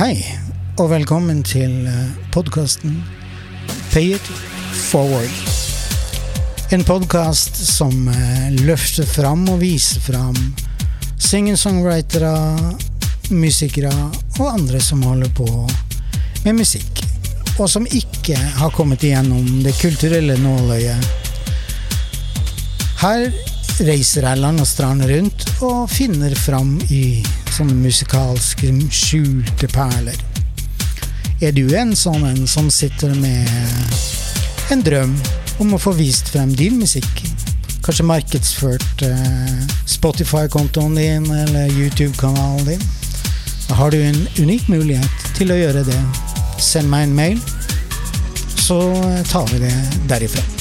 Hei, og velkommen til podkasten Pay it forward. En podkast som eh, løfter fram og viser fram singer-songwritere, musikere og andre som holder på med musikk, og som ikke har kommet igjennom det kulturelle nåløyet. Her reiser jeg land og strand rundt og finner fram i sånne musikalske skjulte perler. Er du en sånn en som sitter med en drøm om å få vist frem din musikk? Kanskje markedsført eh, Spotify-kontoen din eller YouTube-kanalen din? Da har du en unik mulighet til å gjøre det. Send meg en mail, så tar vi det derifra.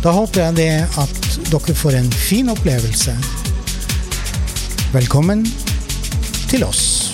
Da håper jeg det at dere får en fin opplevelse. Velkommen til oss.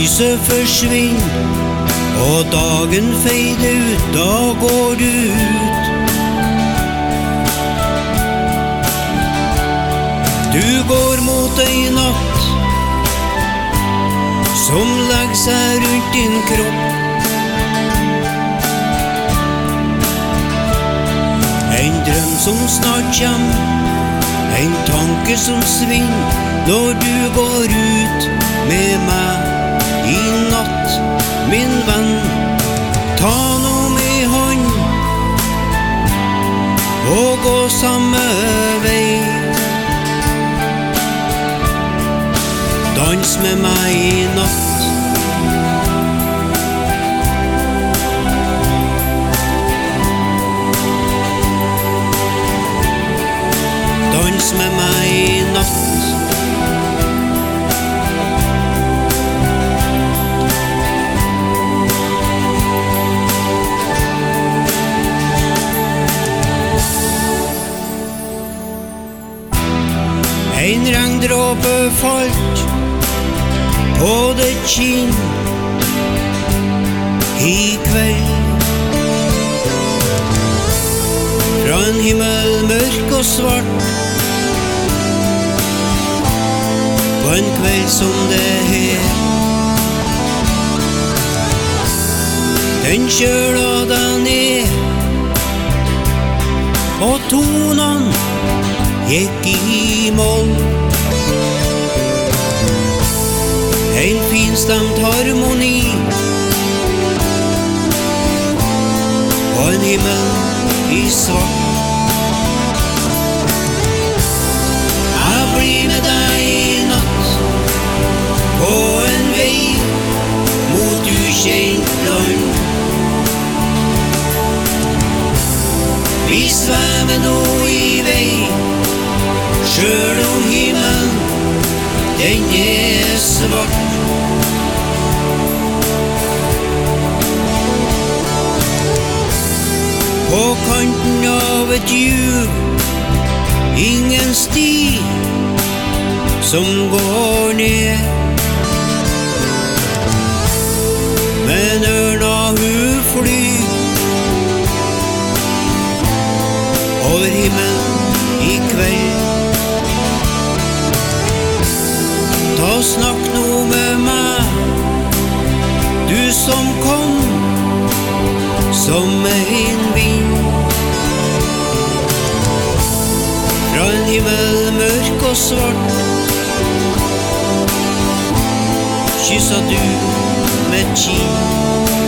Lyset forsvinner og dagen feider ut, da går du ut. Du går mot ei natt som legger seg rundt din kropp. En drøm som snart kjem, en tanke som svinner når du går ut med meg i natt, min venn. Ta nå mi hånd og gå samme vei. Dans med meg i natt. Dans med meg i natt. Regndråpe falt på det kinn i kveld. Fra en himmel mørk og svart på en kveld som det her. Den kjøla deg ned, og tonene gikk i moll. Finstemt harmoni og en himmel i svart. Jeg blir med deg i natt på en vei mot ukjent land. Vi svever nå i vei Sjøl om himmelen, den er svart. På kanten av et hjul, ingen sti som går ned. Men ørna hun flyr over himmelen i kveld. Ta snakk nå med meg, du som kom som en vind. Fra en himmel mørk og svart kyssa du med kinn.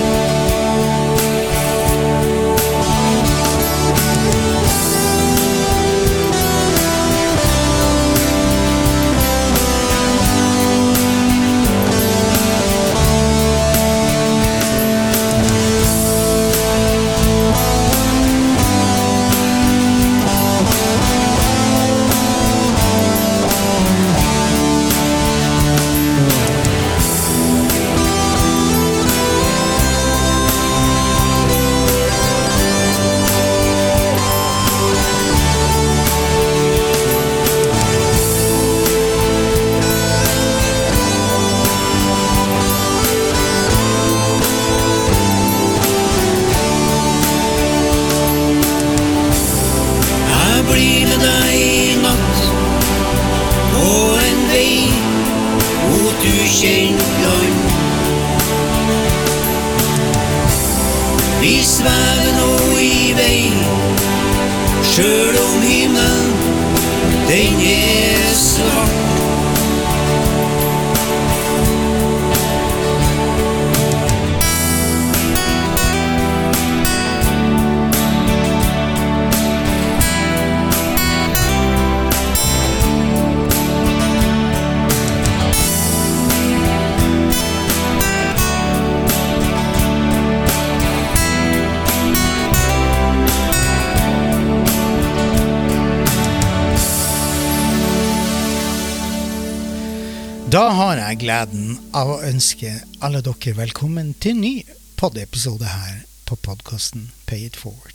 Gleden av å ønske alle dere velkommen til en ny podiepisode her på podkasten Pay it forward.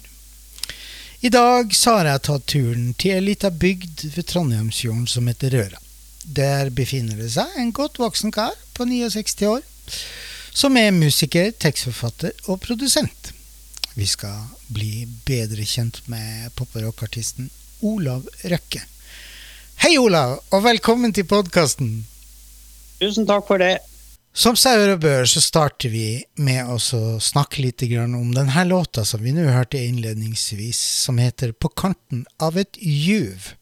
I dag har jeg tatt turen til ei lita bygd ved Trondheimsfjorden som heter Røra. Der befinner det seg en godt voksen kar på 69 år, som er musiker, tekstforfatter og produsent. Vi skal bli bedre kjent med pop- og rockartisten Olav Røkke. Hei, Olav, og velkommen til podkasten. Tusen takk for det. Som sauer og bør, så starter vi med å snakke litt om denne låta som vi nå hørte innledningsvis, som heter På kanten av et juv,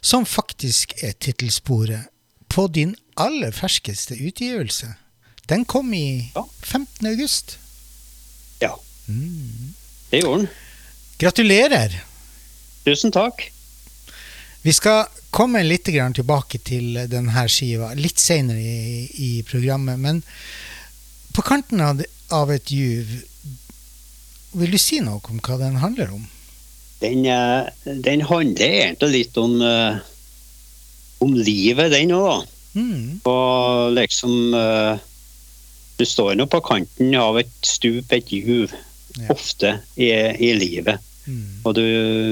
som faktisk er tittelsporet på din aller ferskeste utgivelse. Den kom i 15. august. Ja, Mm. det gjorde den. Gratulerer! Tusen takk. Vi skal komme litt grann tilbake til denne skiva litt senere i, i programmet, men på kanten av, av et juv Vil du si noe om hva den handler om? Den, eh, den handler egentlig litt om, eh, om livet, den òg. Mm, Og liksom eh, Du står nå på kanten av et stup, et juv, Ja. ofte i, i livet. mm, Og du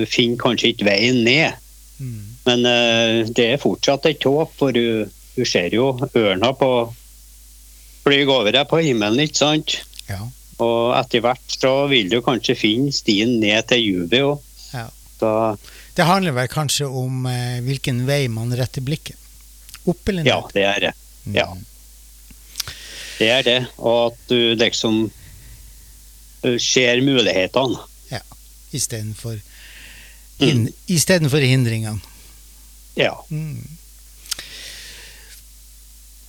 finner kanskje ikke veien ned, mm. men uh, det er fortsatt et håp, for du, du ser jo ørna på flyr over deg på himmelen, ikke sant? Ja. Og etter hvert så vil du kanskje finne stien ned til juvet. òg. Ja. Det handler vel kanskje om eh, hvilken vei man retter blikket. Opp eller ned? ja, det er det. Mm. ja. Det er det. Og at du liksom uh, ser mulighetene. Istedenfor hin istedenfor hindringene. Ja. Mm.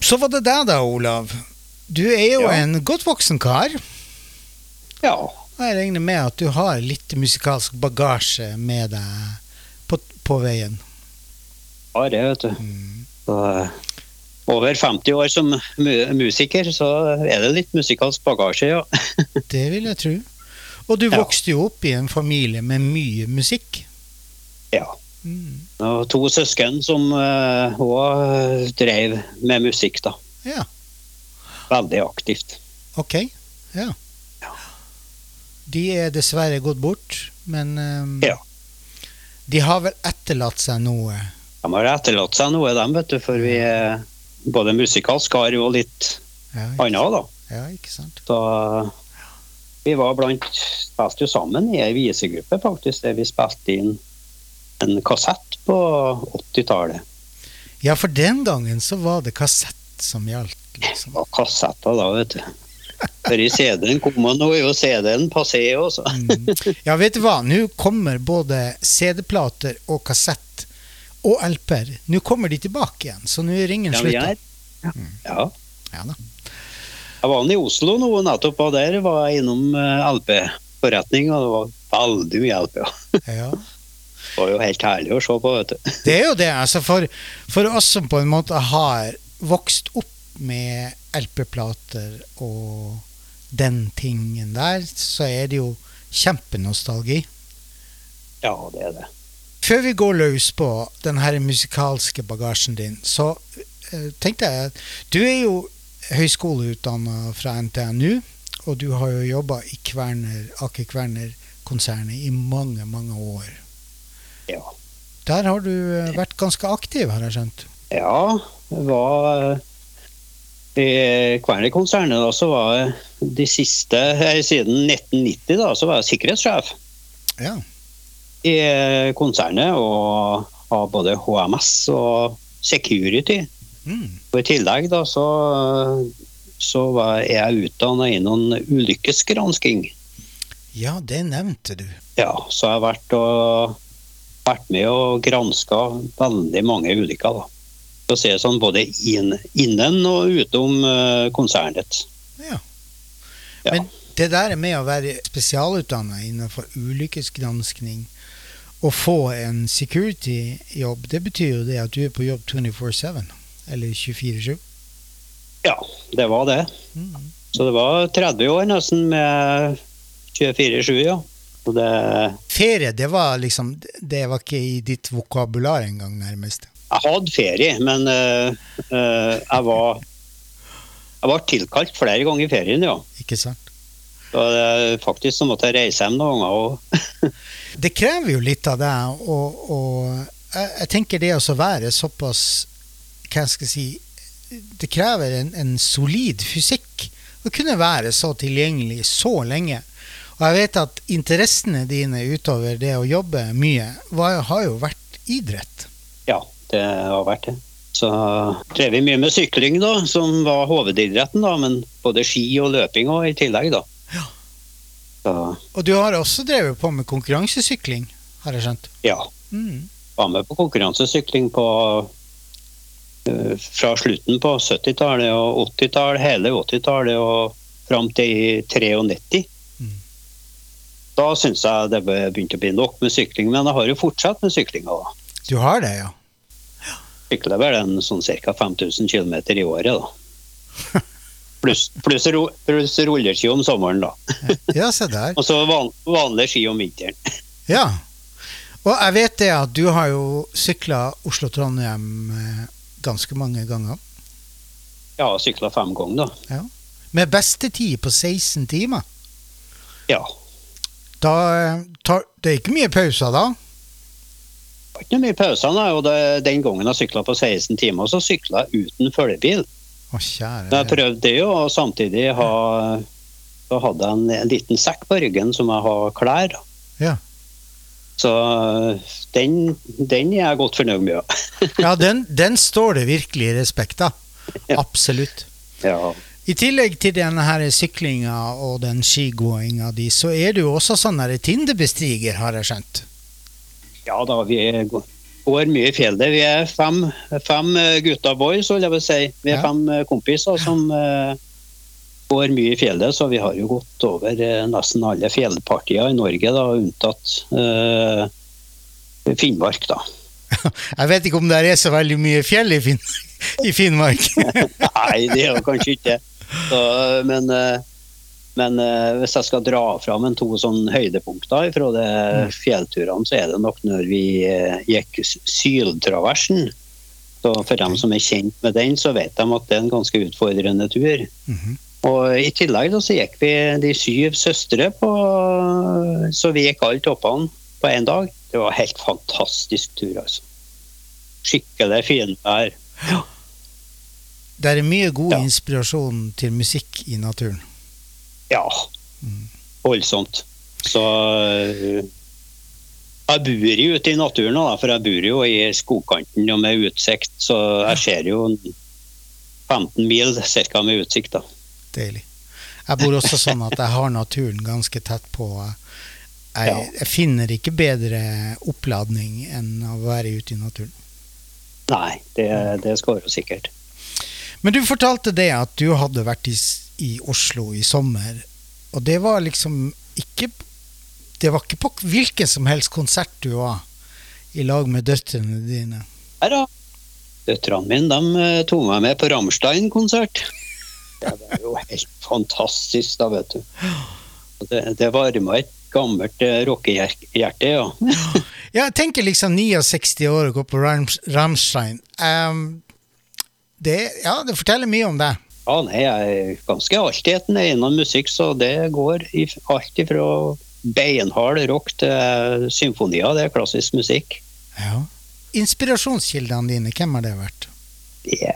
Så var det deg da, Olav. Du er jo Ja. en godt voksen kar. ja. Jeg regner med at du har litt musikalsk bagasje med deg på, på veien. Ja, det, vet du. Mm. Så, uh, over 50 år som mu musiker, så er det litt musikalsk bagasje, ja. Det vil jeg tro. Og du Ja. vokste jo opp i en familie med mye musikk. Ja. Mm. Og to søsken som òg drev med musikk, da. Ja, Veldig aktivt. ok. Ja. Ja. De er dessverre gått bort, men um, Ja. de har vel etterlatt seg noe. De har etterlatt seg noe, dem, vet du, for vi er både musikalsk har jo litt Ja, annet, da. ja, ikke sant? Så vi var blant spilte jo sammen i ei visegruppe, faktisk, der vi spilte inn en kassett på 80-tallet. Ja, for den gangen så var det kassett som gjaldt, Det liksom. var kassetter da, vet du. For i CD-en kom man, nå jo CD-en passé også. Mm. Ja, vet du hva? Nå kommer både CD-plater og kassett og LP-er. Nå kommer de tilbake igjen, så nå er ringen Ja, slutta. er. Ja. Ja da. Jeg var i Oslo nå nettopp, og der var jeg innom eh, LP-forretning, og det var veldig mye LP. ja. Det var jo helt herlig å se på, vet du. Det er jo det. altså For, for oss som på en måte har vokst opp med LP-plater og den tingen der, så er det jo kjempenostalgi. Ja, det er det. Før vi går løs på den her musikalske bagasjen din, så eh, tenkte jeg at du er jo høyskoleutdanna fra NTNU, og du har jo jobba i Aker Kverner-konsernet i mange, mange år. Ja. Der har du eh, vært ganske aktiv, har jeg skjønt. Ja, det var eh, I Kværner-konsernet da, så var jeg de siste eh, Siden 1990 da, så var jeg sikkerhetssjef Ja. i konsernet. Og har både HMS og security. Mm. Og I tillegg da, så, så var jeg utdanna noen ulykkesgransking. Ja, det nevnte du. Ja, så jeg har vært og vært med og granska veldig mange ulykker. For å se sånn både inn, innen og utom eh, konsernet. Ja. Ja. Men det der med å være spesialutdanna innenfor ulykkesgranskning og få en security-jobb, det betyr jo det at du er på jobb 24-7, eller 24-7. Ja, det var det. Mm. Så det var 30 år nesten med 24-7, ja. Og det, Ferie, det var liksom Det var ikke i ditt vokabular engang, nærmest. jeg hadde ferie, men uh, uh, jeg var Jeg var tilkalt flere ganger i ferien, ja. Ikke sant? Så det, faktisk så måtte jeg reise hjem noen ganger. Det krever jo litt av deg, og, og jeg, jeg tenker det å være såpass Hva skal jeg si Det krever en, en solid fysikk å kunne være så tilgjengelig så lenge. Og jeg vet at interessene dine utover det å jobbe mye, var, har jo vært idrett. ja, det har vært det. Så drev vi mye med sykling, da, som var hovedidretten, da, men både ski og løping også, i tillegg, da. Ja. Så Og du har også drevet på med konkurransesykling, har jeg skjønt. ja. Mm. var med på konkurransesykling på eh, fra slutten på 70-tallet og 80-tallet, hele 80-tallet og fram til 93. Da syns jeg det begynte å bli nok med sykling, men jeg har jo fortsatt med syklinga. Du har det, ja. Sykler vel en sånn ca. 5000 km i året, da. Pluss plus, ro, pluss rulleski om sommeren, da. Ja, se der. Og så van, vanlige ski om vinteren. Ja. Og jeg vet det at du har jo sykla Oslo-Trondheim eh, ganske mange ganger. Ja, sykla fem ganger, da. Med bestetid på 16 timer. Ja. Da eh, tar, det er ikke mye pauser da? Det var ikke mye pauser, nei. Og det, den gangen jeg sykla på 16 timer, så sykla jeg uten følgebil. Å, kjære. Men jeg prøvde det jo, og samtidig ha Så hadde jeg en, en liten sekk på ryggen som jeg har klær. da. Ja. Så den, den er jeg godt fornøyd med. Ja, den, den står det virkelig respekt av. Absolutt. Ja. I tillegg til denne syklinga og den skigåinga di, så er du også sånn her Tinder-bestiger, har jeg skjønt. ja da, vi går mye i fjellet. Vi er fem, fem gutter boys, vil jeg vil si. Vi er Ja. fem eh, kompiser som uh, går mye i fjellet, så vi har jo gått over uh, nesten alle fjellpartier i Norge, da, unntatt uh, Finnmark, da. Jeg vet ikke om det er så veldig mye fjell i, Finn i Finnmark. Nei, det er jo kanskje ikke det. Så, men eh, men eh, hvis jeg skal dra fram en to sånn høydepunkter fra de fjellturene, så er det nok når vi eh, gikk Syltraversen. Så for dem som er kjent med den, så vet de at det er en ganske utfordrende tur. Mhm. Og I tillegg da, så gikk vi de syv søstre på Så vi gikk alle toppene på én dag. Det var helt fantastisk tur, altså. Skikkelig finvær. Det er mye god Ja. inspirasjon til musikk i naturen. Ja. Voldsomt. Så øh, jeg bor jo ute i naturen da, for jeg bor jo i skogkanten og med utsikt. Så jeg ser jo 15 mil cirka med utsikt. da. Deilig. Jeg bor også sånn at jeg har naturen ganske tett på. Jeg, jeg finner ikke bedre oppladning enn å være ute i naturen. Nei, det, det skal være sikkert. Men du fortalte det at du hadde vært i, i Oslo i sommer, og det var liksom ikke Det var ikke på hvilken som helst konsert du var i lag med døtrene dine. Nei da. Døtrene mine de eh, tok meg med på Rammstein-konsert. Det var jo helt fantastisk, da, vet du. Det, det varma et gammelt eh, rockehjerte, ja. Ja, jeg tenker liksom 69 år og gå på Rammstein Rammstein. Det, ja, det forteller mye om deg. Ja, nei, jeg er ganske altetende innen musikk, så det går i alt ifra beinhard rock til symfonier. Det er klassisk musikk. Ja. Inspirasjonskildene dine, hvem har det vært? Det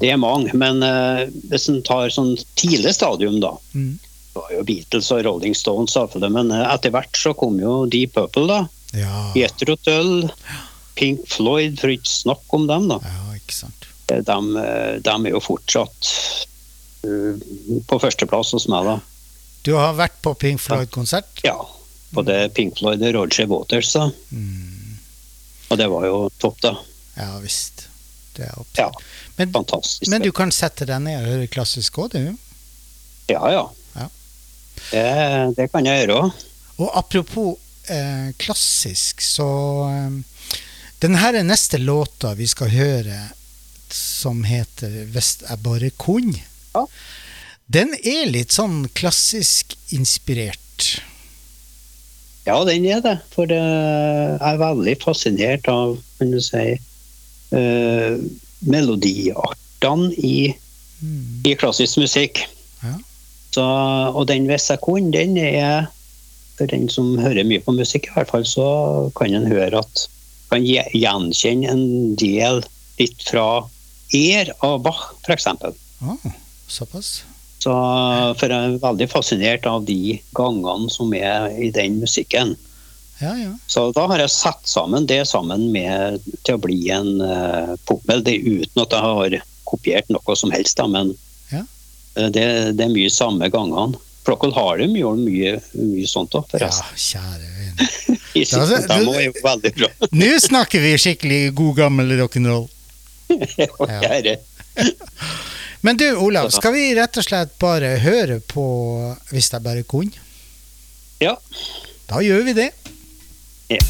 det er mange, men eh, hvis en tar sånn tidlig stadium, da Mm. Det var jo Beatles og Rolling Stones, men eh, etter hvert så kom jo Deep Purple, da. Ja, Jethro Tull, Pink Floyd, for ikke snakk om dem, da. ja, ikke sant. De, eh, de er jo fortsatt eh, på førsteplass hos meg, da. Du har vært på Pink Floyd-konsert? Ja. Både Pink Floyd og Roger Waters, da. Mm. Og det var jo topp, da. Ja visst. Det er opp. Ja, Men, fantastisk. men du kan sette deg ned og høre klassisk òg, du. Ja, ja. Ja. Det, det kan jeg gjøre òg. Og apropos eh, klassisk, så eh, Den her neste låta vi skal høre, som heter 'Hvis jeg bare kunne'. Ja. Den er litt sånn klassisk inspirert. Ja, den er det. For jeg er veldig fascinert av kan du si, uh, melodiartene i, Mm. i klassisk musikk. Ja. Så, og den 'Hvis jeg kunne', den er For den som hører mye på musikk, i hvert fall, så kan en høre at kan gjenkjenne en del litt fra er av Bach, f.eks. Ah, såpass. Så for jeg er veldig fascinert av de gangene som er i den musikken. Ja, ja. Så da har jeg satt sammen det sammen med til å bli en uh, popmelodi uten at jeg har kopiert noe som helst. Da, men Ja. uh, det, det er mye samme gangene. For dere har jo mye, mye, mye sånt òg, ja, forresten. kjære vene. Ja, altså, er jo veldig bra. Nå snakker vi skikkelig god gammel rock'n'roll. Kjære. Men du, Olav, skal vi rett og slett bare høre på 'Hvis jeg bare kunne'? Ja. Da gjør vi det. Ja.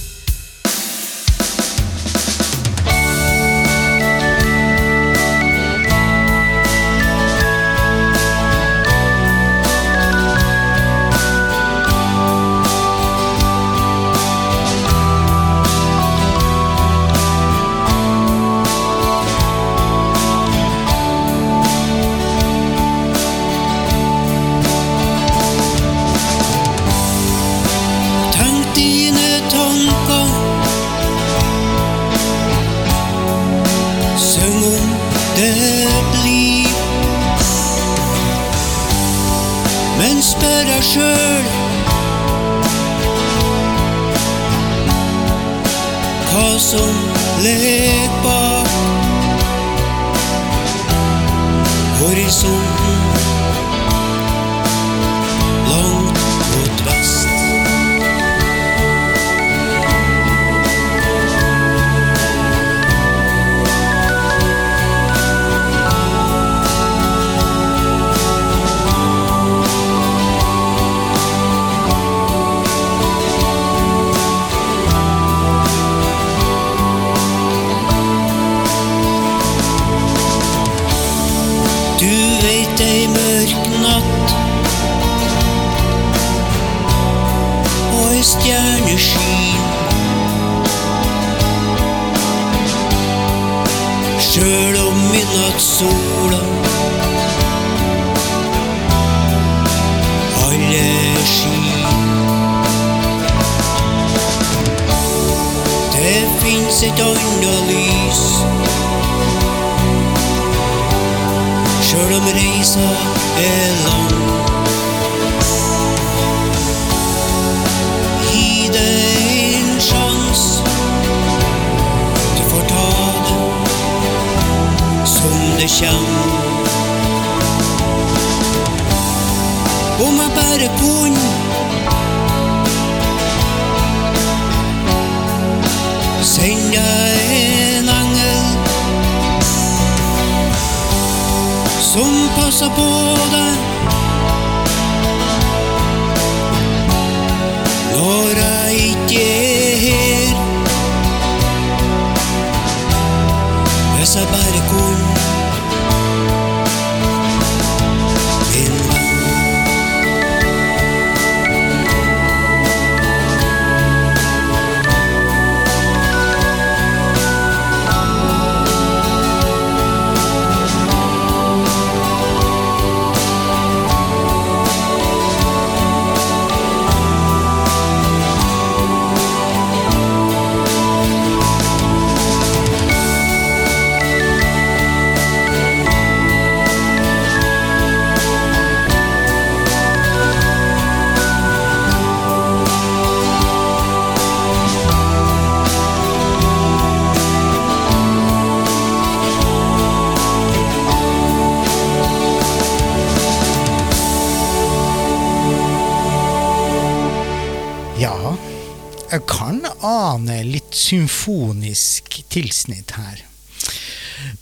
Ane litt symfonisk tilsnitt her.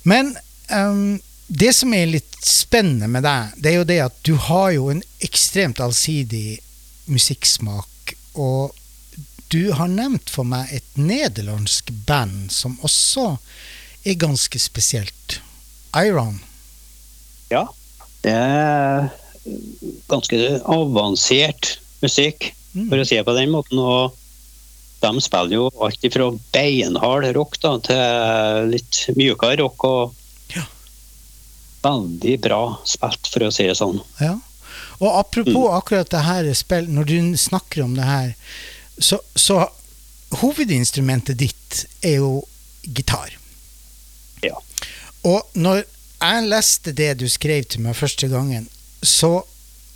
Men um, det som er litt spennende med deg, det er jo det at du har jo en ekstremt allsidig musikksmak. Og du har nevnt for meg et nederlandsk band som også er ganske spesielt. Iron. Ja. Det er ganske avansert musikk, Mm. for å si det på den måten. Og de spiller jo alt fra beinhard rock da, til litt mjukere rock. og Ja. Veldig bra spilt, for å si det sånn. Ja. Og apropos akkurat det her spill, når du snakker om det her, så, så hovedinstrumentet ditt er jo gitar. Ja. Og når jeg leste det du skrev til meg første gangen, så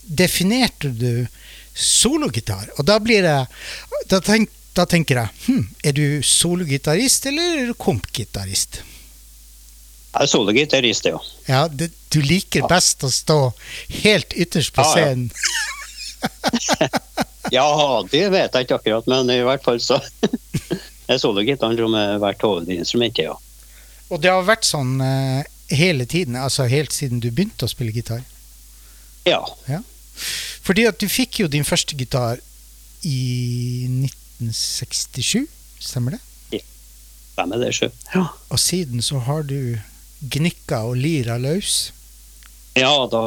definerte du sologitar. Og da blir det Da, tenk, da tenker jeg hm, er du sologitarist eller er du kompgitarist? Jeg er sologitarist, ja. Ja, det, du liker Ja. best å stå helt ytterst på Ja, ja. scenen. Ja, det vet jeg ikke akkurat, men i hvert fall så er sologitaren som har vært hovedinstrumentet, ja. Og det har vært sånn eh, hele tiden, altså helt siden du begynte å spille gitar. Ja, Fordi at du fikk jo din første gitar i 1967, stemmer det? Ja, stemmer det, sjø. Ja. Og siden så har du gnikka og lira løs. Ja, da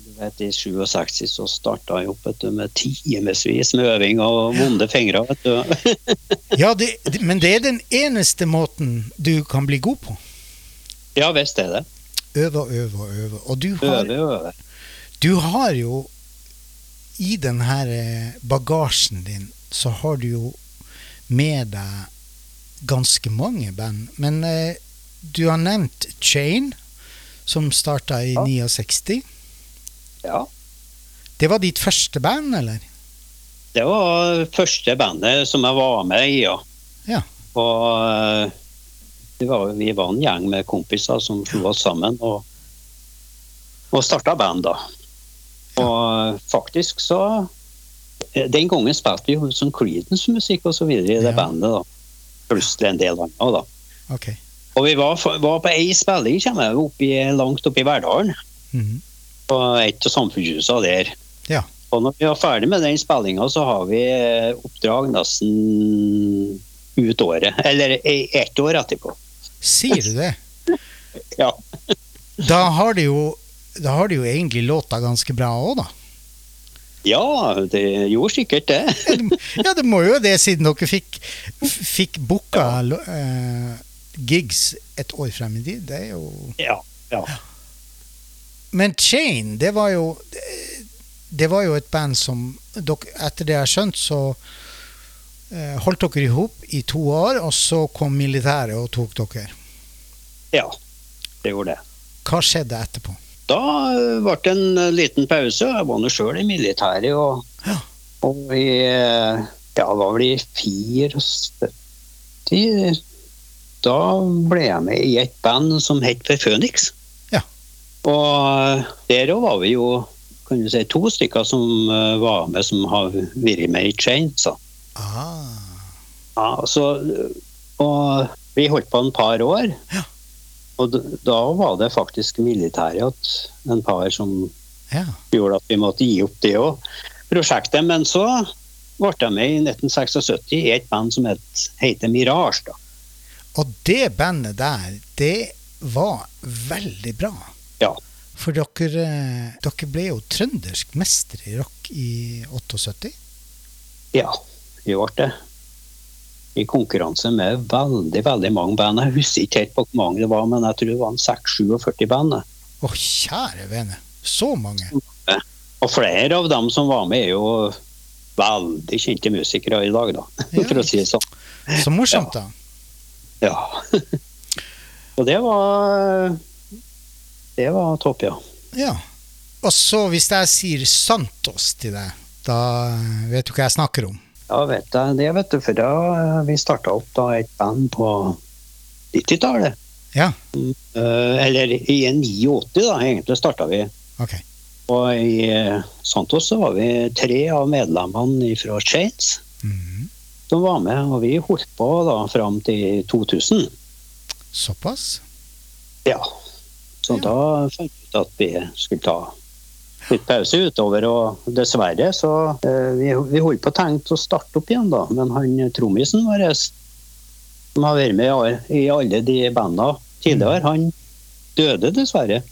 du vet, i 67 så starta jeg opp vet du, med timevis med øving og vonde fingre. vet du. Ja, det, men det er den eneste måten du kan bli god på. Ja visst er det. Øve og øve og øve. Og du har, Øve, øve. du har jo i den her eh, bagasjen din, så har du jo med deg ganske mange band. Men eh, du har nevnt Chain, som starta i Ja. 69. Ja. Det var ditt første band, eller? Det var første bandet som jeg var med i, ja. Ja. Og eh, vi var, vi var en gjeng med kompiser som slo oss sammen og, og starta band, da. Og eh, faktisk så Den gangen spilte vi jo sånn Creedence-musikk og så i det Ja. bandet, da. Pluss en del andre. da. Okay. Og vi var, var på ei spilling kommer jeg, oppi, langt oppi Verdalen. Mhm. På et av samfunnshusene der. Ja. Og når vi var ferdig med den spillinga, så har vi eh, oppdrag nesten ut året. Eller i ett år etterpå. Sier du det? Ja. Da har det jo, da har de jo egentlig låta ganske bra òg, da. Ja, det gjorde sikkert det. Ja, det må jo det, siden dere fikk, fikk booka eh, gigs et år frem i tid. Det er jo Ja. ja. Men Chain, det var jo Det var jo et band som dere, Etter det jeg har skjønt, så eh, holdt dere i hop i to år, og så kom militæret og tok dere. ja. Det gjorde det. Hva skjedde etterpå? Da eh, ble det en eh, liten pause. Jeg var nå sjøl i militæret. Og, Ja. og i eh, Ja, det var vel i 74 Da ble jeg med i et band som het for Phoenix. Ja. Og der òg var vi jo kan du si, to stykker som var med, som har vært med i Chains. Ah, Ja, så, og vi holdt på en par år. Ja. Og da var det faktisk militæret en par som ja. gjorde at vi måtte gi opp det òg, prosjektet. Men så ble jeg med i 1976 i et band som het, heter Mirage. da. Og det bandet der, det var veldig bra. Ja. For dere, eh, dere ble jo trøndersk mester i rock i 78. Ja, vi ble det. I konkurranse med veldig veldig mange band. Jeg husker ikke helt på hvor mange det var, men jeg tror det var en 6-47 band. Å, kjære vene. Så mange. Og flere av dem som var med, er jo veldig kjente musikere i dag, da. Ja, For å si det sånn. Så morsomt, da. Ja. Og det var Det var topp, ja. Ja. Og så hvis jeg sier Santos til deg, da vet du hva jeg snakker om. Ja, vet jeg det, vet du. For da vi starta opp da et band på 90-tallet. Ja, Eh, eller i 89, da, egentlig starta vi. ok. Og i eh, Santos så var vi tre av medlemmene fra Chains. Mhm. som var med, og vi holdt på da fram til 2000. Såpass? Ja. Så Ja. da fant vi ut at vi skulle ta litt pause utover, og dessverre så eh, Vi, vi holdt på å tenke å starte opp igjen, da, men han trommisen vår, som har vært med i alle- de banda tidligere, han døde dessverre.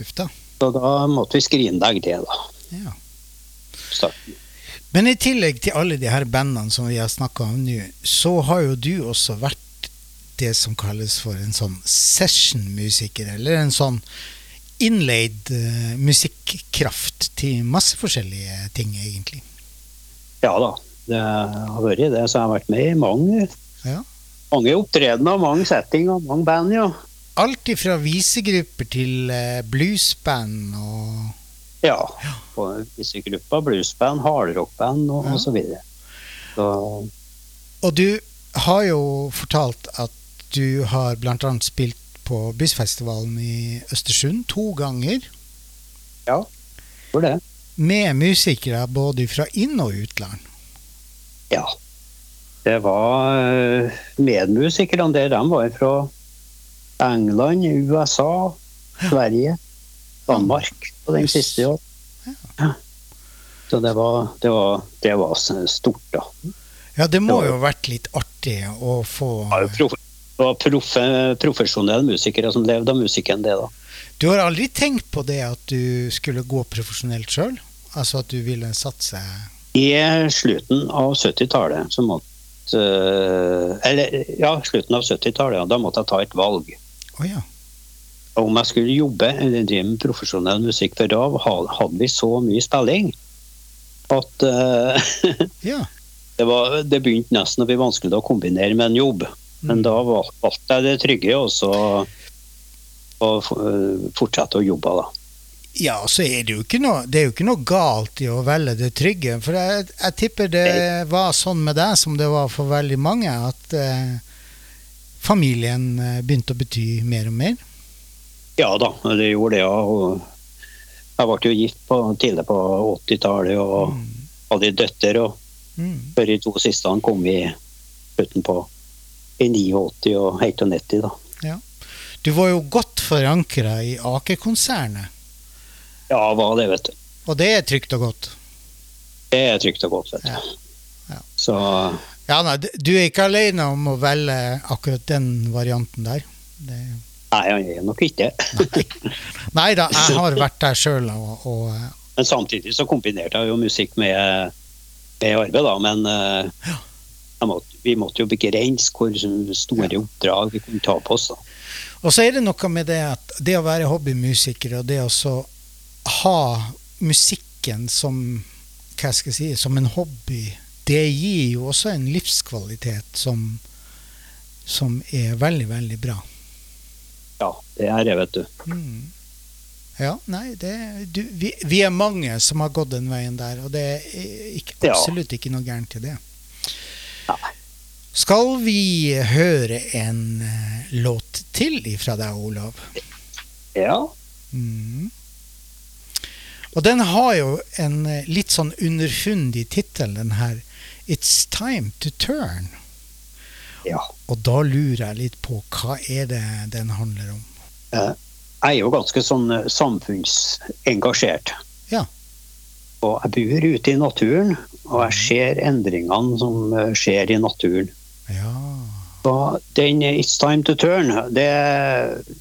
Uff da. Så da måtte vi skrinlegge det, da. Ja. Starten. Men i tillegg til alle de her bandene som vi har snakka om nå, så har jo du også vært det som kalles for en sånn session-musiker, eller en sånn innleid uh, musikkraft til masse forskjellige ting, egentlig. Ja da. Det har vært det. Så jeg har vært med i mange, Ja. mange opptredener, mange settinger, mange band, ja. Alt ifra visegrupper til eh, bluesband og Ja. ja. visse. Bluesband, hardrockband og, Ja. og så videre. Så Og du har jo fortalt at du har annet spilt på Byssfestivalen i Østersund to ganger. ja, hvor det. Med musikere både fra inn- og utland. Ja. Det var eh, medmusikerne der. De var fra England, USA, Sverige, Danmark på den siste. Ja. Ja. Så det var, det, var, det var stort, da. Ja, det må Ja. jo ha vært litt artig å få Det var proffe, profesjonelle musikere som levde av musikken, det, da. Du har aldri tenkt på det at du skulle gå profesjonelt sjøl? Altså at du ville satse I slutten av 70-tallet så måtte eh, Eller ja, slutten av 70-tallet, ja, da måtte jeg ta et valg. Oh, ja. Om jeg skulle jobbe eller drive med profesjonell musikk. For da hadde vi så mye spilling at uh, ja. det, var, det begynte nesten å bli vanskelig å kombinere med en jobb. Men da valgte jeg det trygge, og så og eh, fortsette å jobbe, da. Ja, så er det jo ikke noe Det er jo ikke noe galt i å velge det trygge. For jeg, jeg tipper det var sånn med deg som det var for veldig mange, at eh, familien eh, begynte å bety mer og mer. Ja da, det gjorde det. ja. Og jeg ble jo gift på, tidlig på 80-tallet og hadde en døtter. og Mm. før de to siste kom vi utenpå i 89 og 91, da. Du var jo godt forankra i Aker-konsernet, Ja, var det, vet du. og det er trygt og godt. Det er trygt og godt, vet du. Ja. Ja. Så Ja, nei, du er ikke alene om å velge akkurat den varianten der. Det, Nei, han er nok ikke det. nei da, jeg har vært der sjøl og, og eh, Men samtidig så kombinerte jeg jo musikk med, med arbeid, da. Men eh, jeg måtte, vi måtte jo begrense hvor store oppdrag vi kunne ta på oss. da. Og så er det noe med det at det å være hobbymusiker og det å så ha musikken som hva skal jeg si, som en hobby, det gir jo også en livskvalitet som, som er veldig, veldig bra. Ja, det er det, vet du. Mm. Ja, nei, det, du, vi, vi er mange som har gått den veien der, og det er ikke, absolutt ikke noe gærent i det. Nei. Skal vi høre en eh, låt til ifra deg, Olav? Ja. Mm. Og den har jo en eh, litt sånn underfundig tittel, den her. It's time to turn. ja. Og da lurer jeg litt på hva er det den handler om? Eh, Jeg er jo ganske sånn samfunnsengasjert. Ja. Og jeg bor ute i naturen, og jeg ser endringene som eh, skjer i naturen. Ja. Så den eh, It's time to turn, det,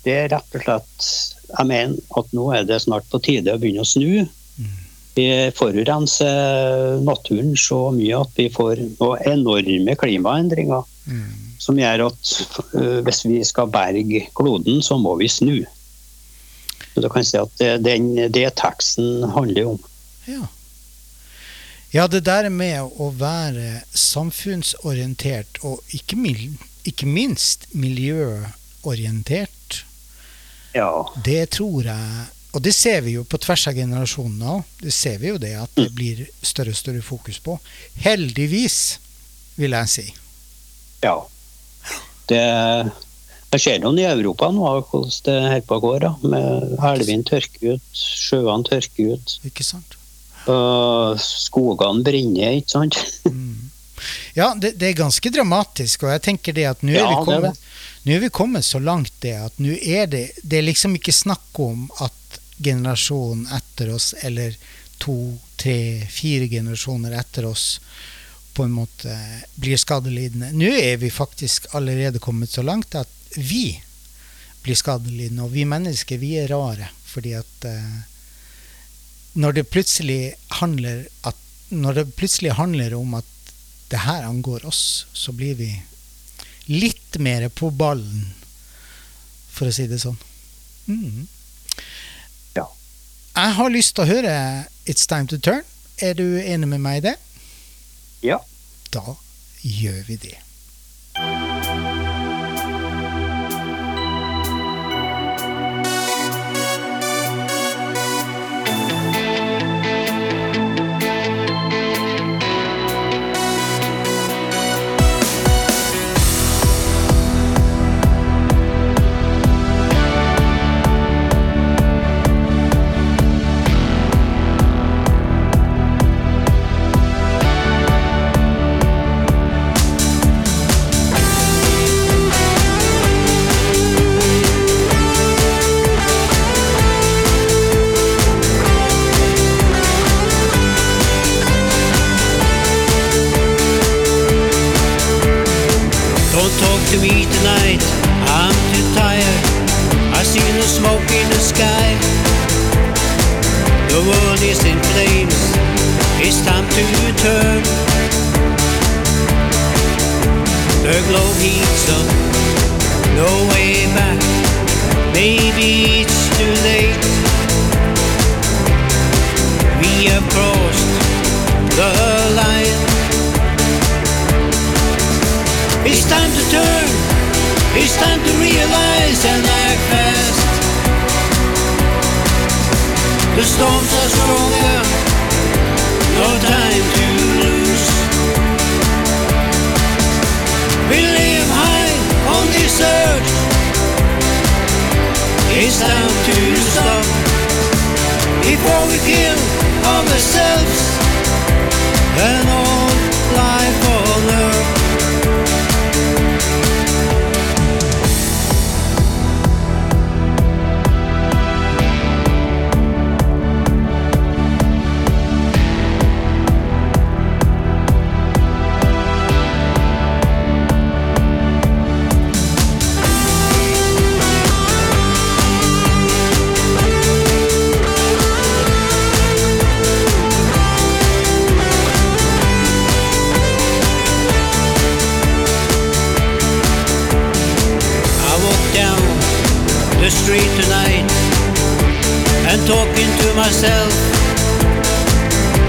det er rett og slett Jeg mener at nå er det snart på tide å begynne å snu. Mm. Vi forurenser naturen så mye at vi får enorme klimaendringer Mm. som gjør at øh, hvis vi skal berge kloden, så må vi snu. Så du kan si at det, den, det teksten handler om. Ja. Ja, det der med å være samfunnsorientert og ikke, ikke minst miljøorientert, Ja. det tror jeg Og det ser vi jo på tvers av generasjonene òg. Det ser vi jo det at det blir større og større fokus på. Heldigvis, vil jeg si. ja. Det, jeg ser noen i Europa nå hvordan det holder på å gå. Med Elvene tørker ut, sjøene tørker ut, Ikke sant? Og skogene brenner. ikke sant? Mm. Ja, det, det er ganske dramatisk, og jeg tenker det at nå er, Ja, er er vi kommet så langt det at nå er det Det er liksom ikke snakk om at generasjonen etter oss, eller to, tre, fire generasjoner etter oss, på en måte blir skadelidende. Nå er vi faktisk allerede kommet så langt at vi blir skadelidende, og vi mennesker, vi er rare. Fordi at eh, når det plutselig handler at når det plutselig handler om at det her angår oss, så blir vi litt mer på ballen, for å si det sånn. Mm. Ja. Jeg har lyst til å høre It's Time to Turn. Er du enig med meg i det? Ja. Da gjør vi det. Myself.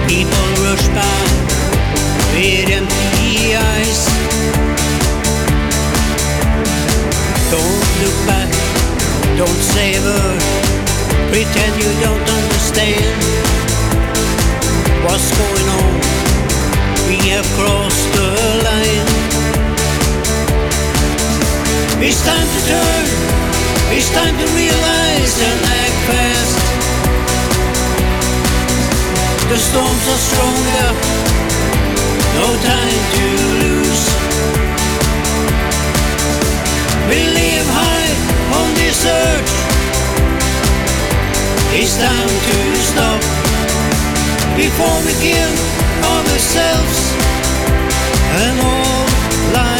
People rush by with empty eyes. Don't look back, don't say a word, pretend you don't understand what's going on. We have crossed the line. It's time to turn. It's time to realize and act fast. The storms are stronger. No time to lose. We live high on this earth. It's time to stop before we kill ourselves and all life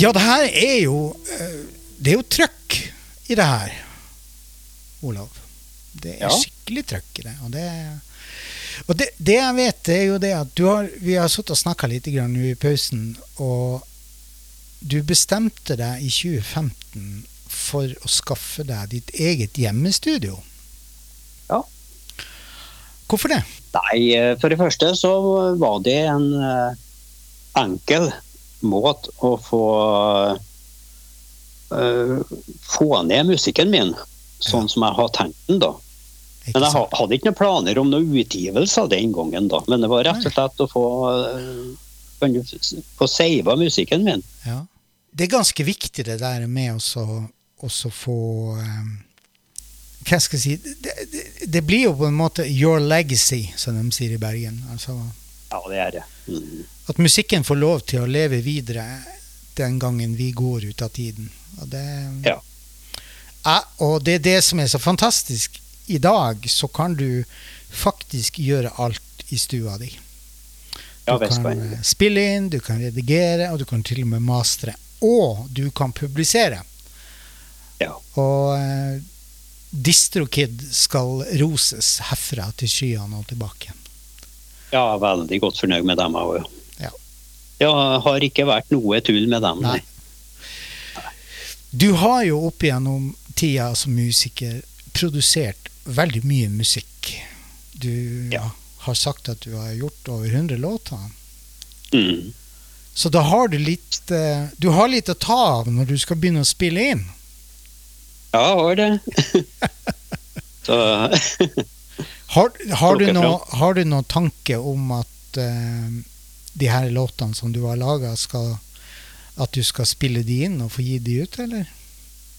Ja, det her er jo eh, Det er jo trøkk i det her, Olav. Det er Ja. skikkelig trøkk i det. Og det, og det, det jeg vet, er jo det at du har, vi har sittet og snakka litt grann nå i pausen, og du bestemte deg i 2015 for å skaffe deg ditt eget hjemmestudio. Ja. Hvorfor det? Nei, eh, for det første så var det en eh, enkel måte å få uh, få ned musikken min, sånn som jeg har tenkt den, da. Men jeg hadde ikke noen planer om noen utgivelser den gangen, da. Men det var rett og slett å få s- få seiva musikken min. Ja. Det er ganske viktig det der med å også få um, Hva skal jeg si det, det, det blir jo på en måte your legacy, som de sier i Bergen. Altså Ja, det er det. Mm. At musikken får lov til å leve videre den gangen vi går ut av tiden. Og det, Ja. Ja, og det er det som er så fantastisk. I dag så kan du faktisk gjøre alt i stua di. Du kan jeg. eh, spille inn, du kan redigere, og du kan til og med mastre. Og du kan publisere. Ja. Og eh, DistroKid skal roses herfra til skyene og tilbake. Ja, veldig godt fornøyd med dem òg. Ja, har ikke vært noe tull med dem. Nei. Du har jo opp igjennom tida som musiker produsert veldig mye musikk. Du Ja. har sagt at du har gjort over 100 låter. Mm. Så da har du litt eh, Du har litt å ta av når du skal begynne å spille inn. Ja, har det. Så Har, har, du, noe, har du noen tanke om at eh, de her låtene som du har laga, at du skal spille de inn og få gi de ut, eller?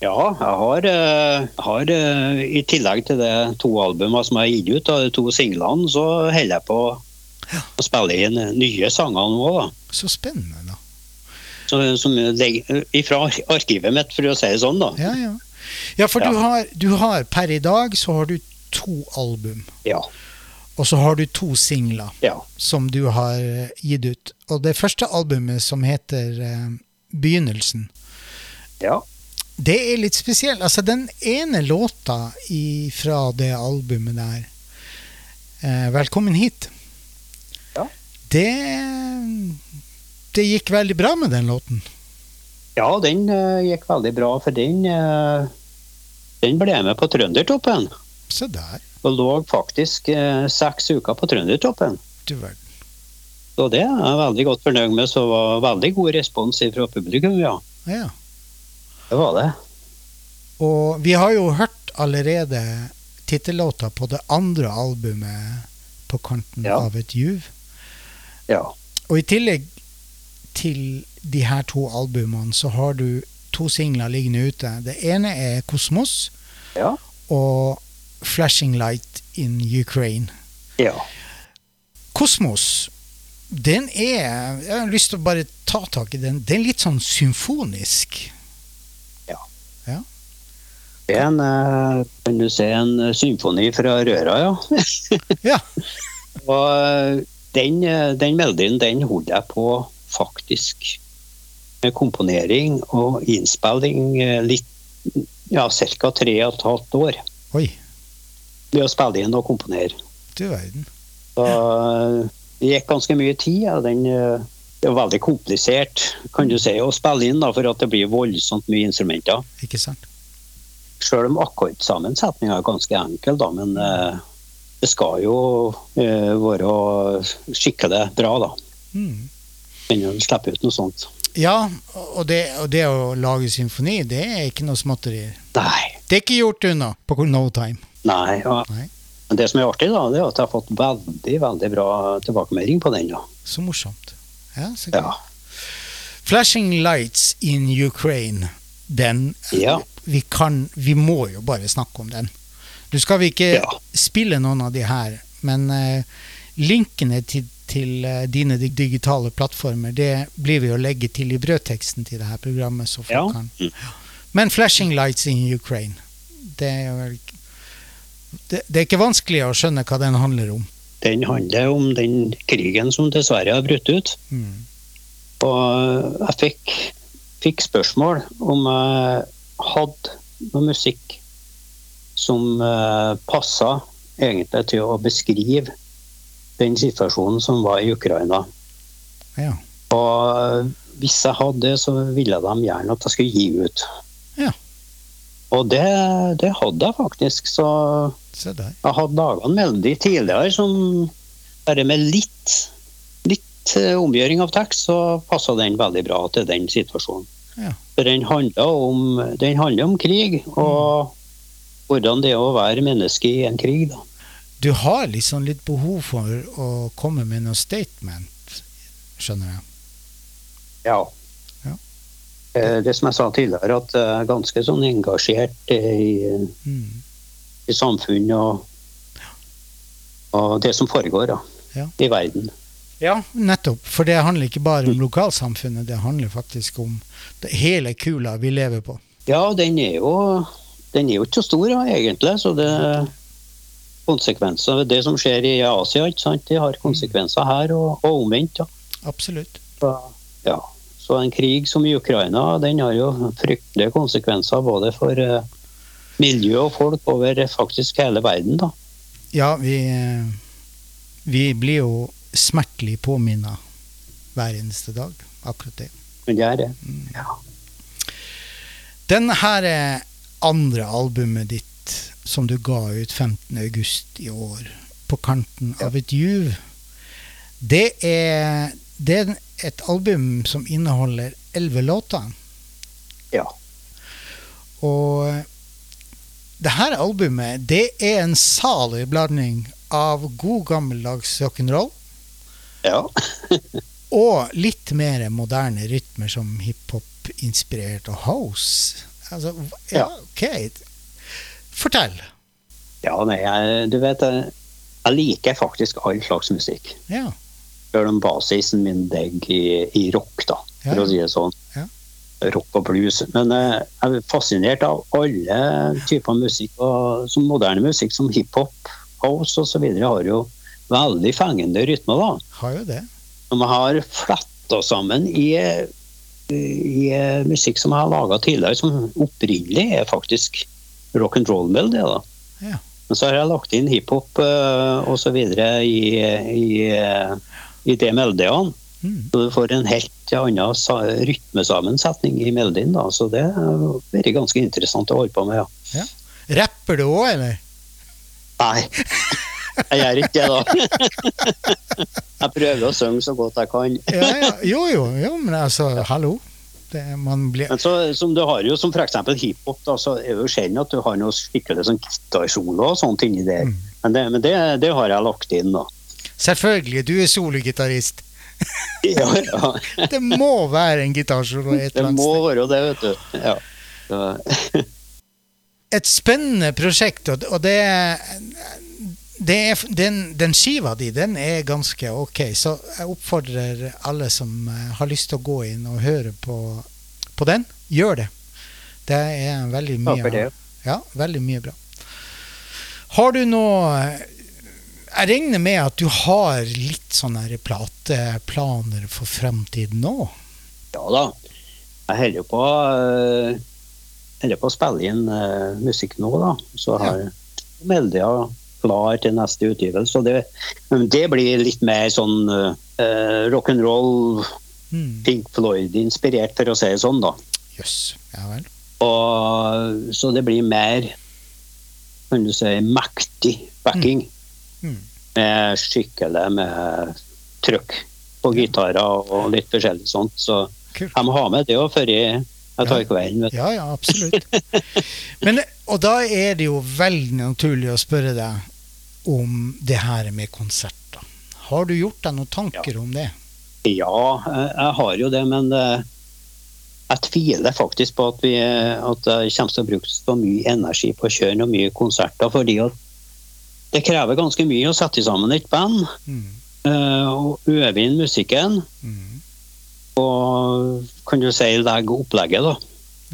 ja, jeg har, eh, har eh, I tillegg til de to albumene som jeg har gitt ut, og de to singlene, så holder jeg på å spille inn nye sanger nå. da. Så spennende, da. Så, som fra arkivet mitt, for å si det sånn. da. Ja, ja. Ja, for Ja. Du, har, du har per i dag så har du to album. Ja. Og så har du to singler ja. som du har eh, gitt ut. Og det første albumet, som heter eh, Begynnelsen, ja. det er litt spesielt. Altså, den ene låta i, fra det albumet der, eh, 'Velkommen hit', Ja. det, det gikk veldig bra med den låten. Ja, den uh, gikk veldig bra, for den, uh, den ble med på Trøndertoppen. Se der, Og lå faktisk eh, seks uker på Trøndertoppen. du verden. Så det er jeg veldig godt fornøyd med. Så var veldig god respons fra publikum, ja. Ja. Det var det. Og vi har jo hørt allerede tittellåta på det andre albumet på kanten Ja. av et juv. Ja. Og i tillegg til de her to albumene, så har du to singler liggende ute. Det ene er Kosmos Ja. og Flashing Light in Ukraine. ja. Kosmos, den er Jeg har lyst til å bare ta tak i den. Den er litt sånn symfonisk. Det er en, eh, kan du si, en eh, symfoni fra røra, ja. Ja. Og eh, den, den melodien den holder jeg på faktisk med komponering og innspilling litt ja, ca. tre og et halvt år. Oi, Med å spille inn og komponere. du verden. Så eh, det gikk ganske mye tid. Ja. den, eh, det er veldig komplisert kan du si, å spille inn da, for at det blir voldsomt mye instrumenter. Ikke sant? Selv om akkordsammensetninga er ganske enkel, da, men eh, det skal jo eh, være skikkelig bra, da. Mm. Innen slippe ut noe sånt. Ja, og det, og det å lage symfoni, det er ikke noe småtteri. Nei. Det er ikke gjort unna på no time. Nei, ja. Nei. Men det som er artig, da, det er at jeg har fått veldig veldig bra tilbakemelding på den. da. Så morsomt. Ja, så. Ja. Flashing Lights in Ukraine, den Ja. vi, kan, vi må jo bare snakke om den. Du skal vi ikke Ja. spille noen av de her, men uh, linkene til, til uh, dine digitale plattformer, det blir vi å legge til i brødteksten til det her programmet. Så folk Ja. kan. Mm. Men Flashing Lights in Ukraine, det er vel ikke- det, det er ikke vanskelig å skjønne hva den handler om. Den handler om den krigen som dessverre har brutt ut. Mm. Og jeg fikk, fikk spørsmål om jeg hadde noe musikk som uh, passa egentlig til å beskrive den situasjonen som var i Ukraina. Ja. Og hvis jeg hadde det, så ville de gjerne at jeg skulle gi ut. Og det, det hadde jeg faktisk. Så jeg hadde laga en melodi tidligere som bare med litt, litt eh, omgjøring av tekst, så passa den veldig bra til den situasjonen. Ja. For den handler om, den handler om krig, og hvordan det er å være menneske i en krig. da. Du har liksom litt behov for å komme med noe statement, skjønner jeg. Ja. Eh, Det som jeg sa tidligere, at jeg er ganske sånn engasjert i, Mm. i samfunnet og, og det som foregår da, Ja. i verden. Ja, nettopp. For det handler ikke bare om lokalsamfunnet, det handler faktisk om det hele kula vi lever på. Ja, den er jo, den er jo ikke så stor egentlig, så det konsekvenser. Det som skjer i Asia, ikke sant, det har konsekvenser her og, og omvendt. Ja. Absolutt. Så, ja. Så en krig som i Ukraina, den har jo fryktelige konsekvenser både for eh, miljø og folk over faktisk hele verden. da. Ja, vi, vi blir jo smertelig påminna hver eneste dag. Akkurat det. Men det er det. Mm. Ja. Den her eh, andre albumet ditt som du ga ut 15. august i år, 'På kanten av et juv', det er, det er et album som inneholder elleve låter. ja. Og det her albumet, det er en salig blanding av god gammeldags rock'n'roll ja. og litt mer moderne rytmer som hiphop-inspirert og house. Altså, ja, ok. Fortell. Ja, nei, jeg, du vet, jeg, jeg liker faktisk all slags musikk. Ja. Selv den basisen min deg i, i rock, da, for Ja. å si det sånn. Ja. Rock og blues. Men eh, jeg er fascinert av alle typer musikk, og som moderne musikk, som hiphop, house osv. har jo veldig fengende rytmer, da. Har jo det. Som har fletta sammen i, i musikk som jeg har laga tidligere, som opprinnelig er faktisk rock and roll-melodi. da. Ja. Men så har jeg lagt inn hiphop uh, osv. I, i, eh, i de melodiene. Mm. Så du får en helt annen sa- rytmesammensetning i melodien. da, Så det har vært ganske interessant å holde på med. ja. Rapper du òg, eller? Nei, jeg gjør ikke det, da. Jeg prøver å synge så godt jeg kan. Ja, ja. Jo, jo, jo, men altså, hallo. Det, man blir Men så, som du har jo som f.eks. hiphop, da, så er det jo sjelden at du har noe skikkelig sånn gitarsolo og sånt inni der. Mm. Men, det, men det, det har jeg lagt inn, da. Selvfølgelig, du er sologitarist. Ja, ja. Det må være en gitarsolo et eller annet sted. Det må være det, vet du. Ja. Et spennende prosjekt, og det, det er, den, den skiva di, den er ganske ok. Så jeg oppfordrer alle som eh, har lyst til å gå inn og høre på, på den, gjør det. Det er veldig mye, ja, veldig mye bra. Har du noe Jeg regner med at du har litt sånne plateplaner for fremtiden nå? Ja da. Jeg holder på, holder på å spille inn eh, musikk nå, da. Så jeg har meldinger klar til neste utgivelse. Det, det blir litt mer sånn uh, rock'n'roll, Mm. Pink Floyd-inspirert, for å si det sånn, da. Jøss. Ja vel. Og, så det blir mer kan du si, mektig backing. Mm. Med skikkelig med trykk på gitarer og litt forskjellig sånt. Så Kult. jeg må ha med det òg før jeg, jeg tar kvelden. Ja, ja, absolutt. Men, og da er det jo veldig naturlig å spørre deg om det her med konserter. Har du gjort deg noen tanker om det? Ja, jeg, har jo det, men eh, jeg tviler faktisk på at, vi, at jeg kommer til å bruke så mye energi på å kjøre noen mye konserter. fordi at det krever ganske mye å sette sammen et band Mm. eh, og øve inn musikken. Mm. Og kan du si legge opplegget, da.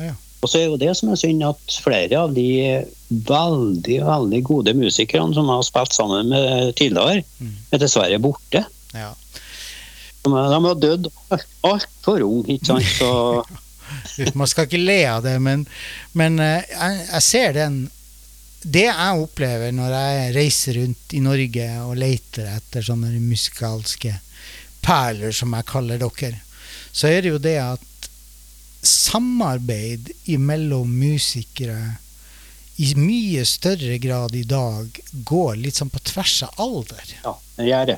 Ja. Og så er jo det som er synd, at flere av de veldig veldig gode musikerne som jeg har spilt sammen med tidligere, Mm. er dessverre borte. Ja. De de har dødd altfor ung, ikke sant. Så Man skal ikke le av det, men, men eh, jeg, jeg ser den Det jeg opplever når jeg reiser rundt i Norge og leter etter sånne musikalske perler, som jeg kaller dere, så er det jo det at samarbeid mellom musikere i mye større grad i dag går litt sånn på tvers av alder. Ja, det gjør det.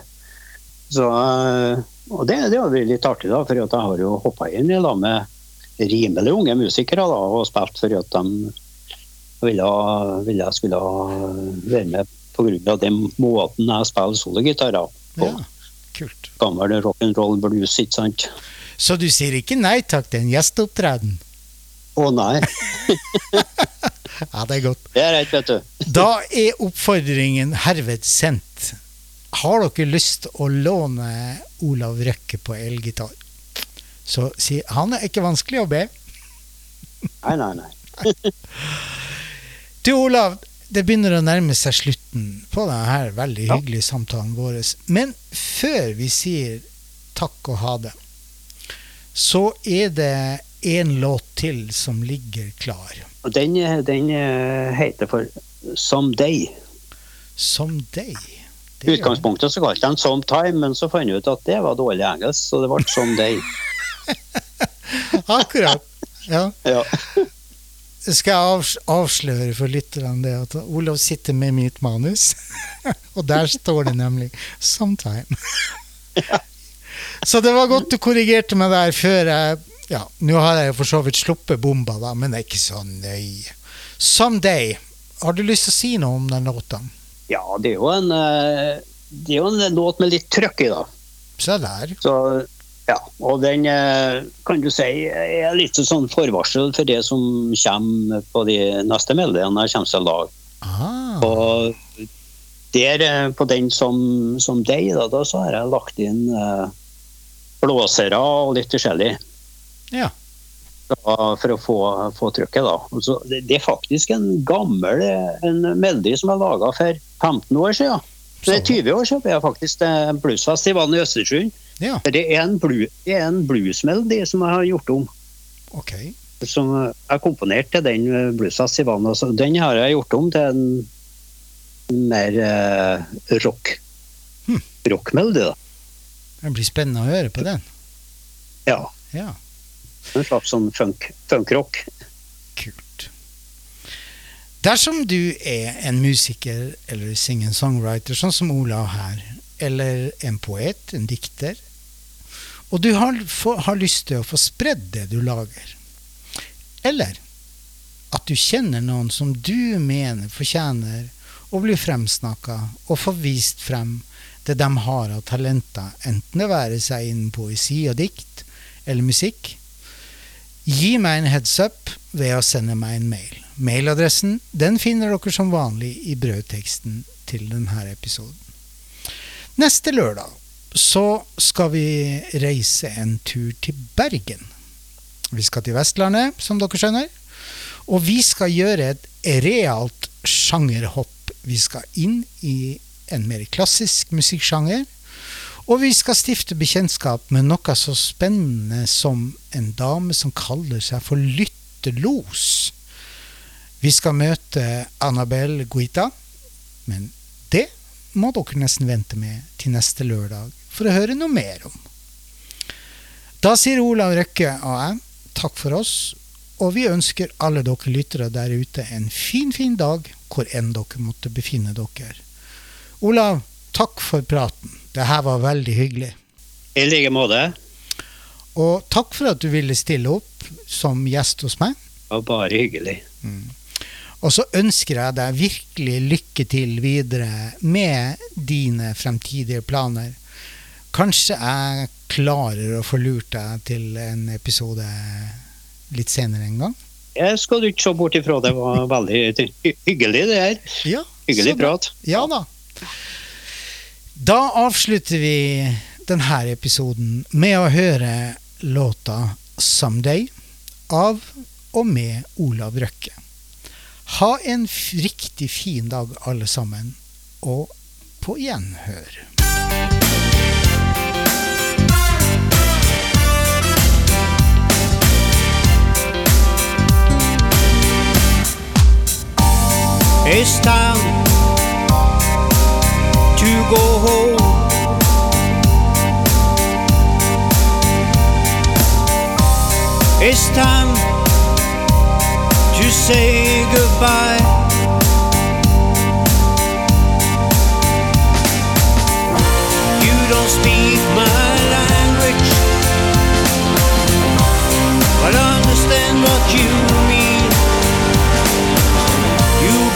Så, og det, det var litt artig, da, for jeg har jo hoppa inn i lag med rimelig unge musikere da, og spilt for at de ville, ville jeg skulle være med pga. den måten jeg spiller sologitarer på. Ja, kult. Gammel rock'n'roll blues, ikke sant. Så du sier ikke nei takk til en gjesteopptreden? Å nei, Ja, det er godt. det er rett, vet du. Da er oppfordringen herved sendt. Har dere lyst å låne Olav Røkke på elgitar? Så si, han er ikke vanskelig å be. Nei, nei, nei. Du Olav, det begynner å nærme seg slutten på denne veldig Ja. hyggelige samtalen vår. Men før vi sier takk og ha det, så er det en låt til som ligger klar. Og den, den heter for Som Day Som deg. I utgangspunktet så kalte de den Sometime, men så fant jeg ut at det var dårlig engelsk, så det ble Someday. Akkurat. Ja. Ja. Skal jeg avsløre for lytterne det at Olav sitter med mitt manus, og der står det nemlig 'sometime'. Så det var godt du korrigerte meg der før jeg Ja, nå har jeg jo for så vidt sluppet bomba, da, men det er ikke så nøye. 'Someday'. Har du lyst til å si noe om den låta? ja, det er jo en eh, det er jo en låt med litt trøkk i, da. Se der. Så, ja, og den eh, kan du si er litt sånn forvarsel for det som kommer på de neste melodiene jeg kommer til å lage. Ah, Og der, eh, på den som, som deg, da, da så har jeg lagt inn eh, blåsere og litt forskjellig. ja. da, for å få, få trykket. Da. Så det, det er faktisk en gammel en melodi som jeg laga for 15 år siden. Så det er 20 år siden jeg faktisk bluesfestivalen i Østersund. Ja, Det er en, blu, det er en bluesmelodi som jeg har gjort om. Okay. Som jeg komponerte den bluesa Sivana. den har jeg gjort om til en mer eh, rock. Hm. Rockmelodi, da. Det blir spennende å høre på den. Ja. Ja, En slags sånn funk, funkrock. kult. Dersom du er en musiker eller singer-songwriter, sånn som Olav her, eller en poet, en dikter, og du har, har lyst til å få spredd det du lager, eller at du kjenner noen som du mener fortjener å bli fremsnakka og få vist frem det de har av talenter, enten det være seg innen poesi og dikt eller musikk, Gi meg en heads up ved å sende meg en mail. Mailadressen den finner dere som vanlig i brødteksten til denne episoden. Neste lørdag så skal vi reise en tur til Bergen. Vi skal til Vestlandet, som dere skjønner. Og vi skal gjøre et realt sjangerhopp. Vi skal inn i en mer klassisk musikksjanger. Og vi skal stifte bekjentskap med noe så spennende som en dame som kaller seg for lyttelos. Vi skal møte Annabel Guita, men det må dere nesten vente med til neste lørdag for å høre noe mer om. Da sier Olav Røkke og jeg takk for oss, og vi ønsker alle dere lyttere der ute en fin, fin dag hvor enn dere måtte befinne dere. Olav, takk for praten. Det her var veldig hyggelig. I like måte. Og takk for at du ville stille opp som gjest hos meg. Det var bare hyggelig. Og så ønsker jeg deg virkelig lykke til videre med dine fremtidige planer. Kanskje jeg klarer å få lurt deg til en episode litt senere en gang? Jeg skal du ikke se bort ifra. Det var veldig hyggelig, det her. Ja, Hyggelig prat. Ja da. Da avslutter vi denne episoden med å høre låta 'Someday' av og med Olav Røkke. Ha en riktig fin dag, alle sammen, og på gjenhør. It's time to go home. It's time to say goodbye. You don't speak my language, but understand what you mean.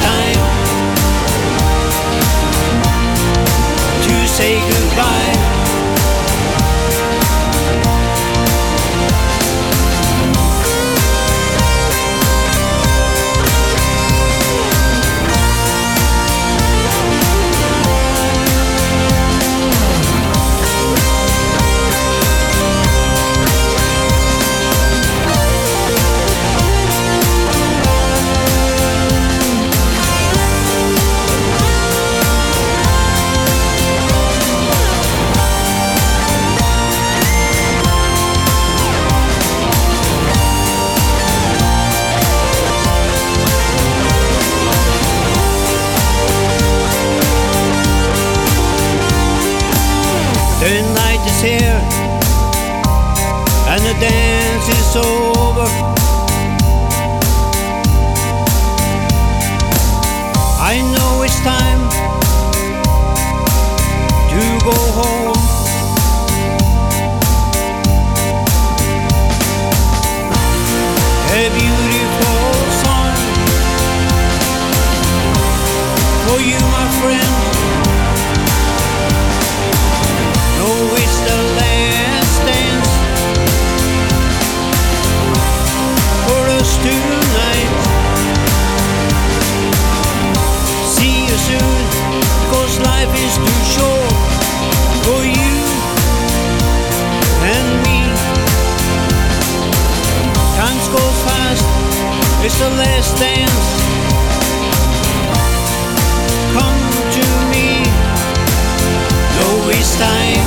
time. and the dance is over. It's the last dance. Come to me. No waste time.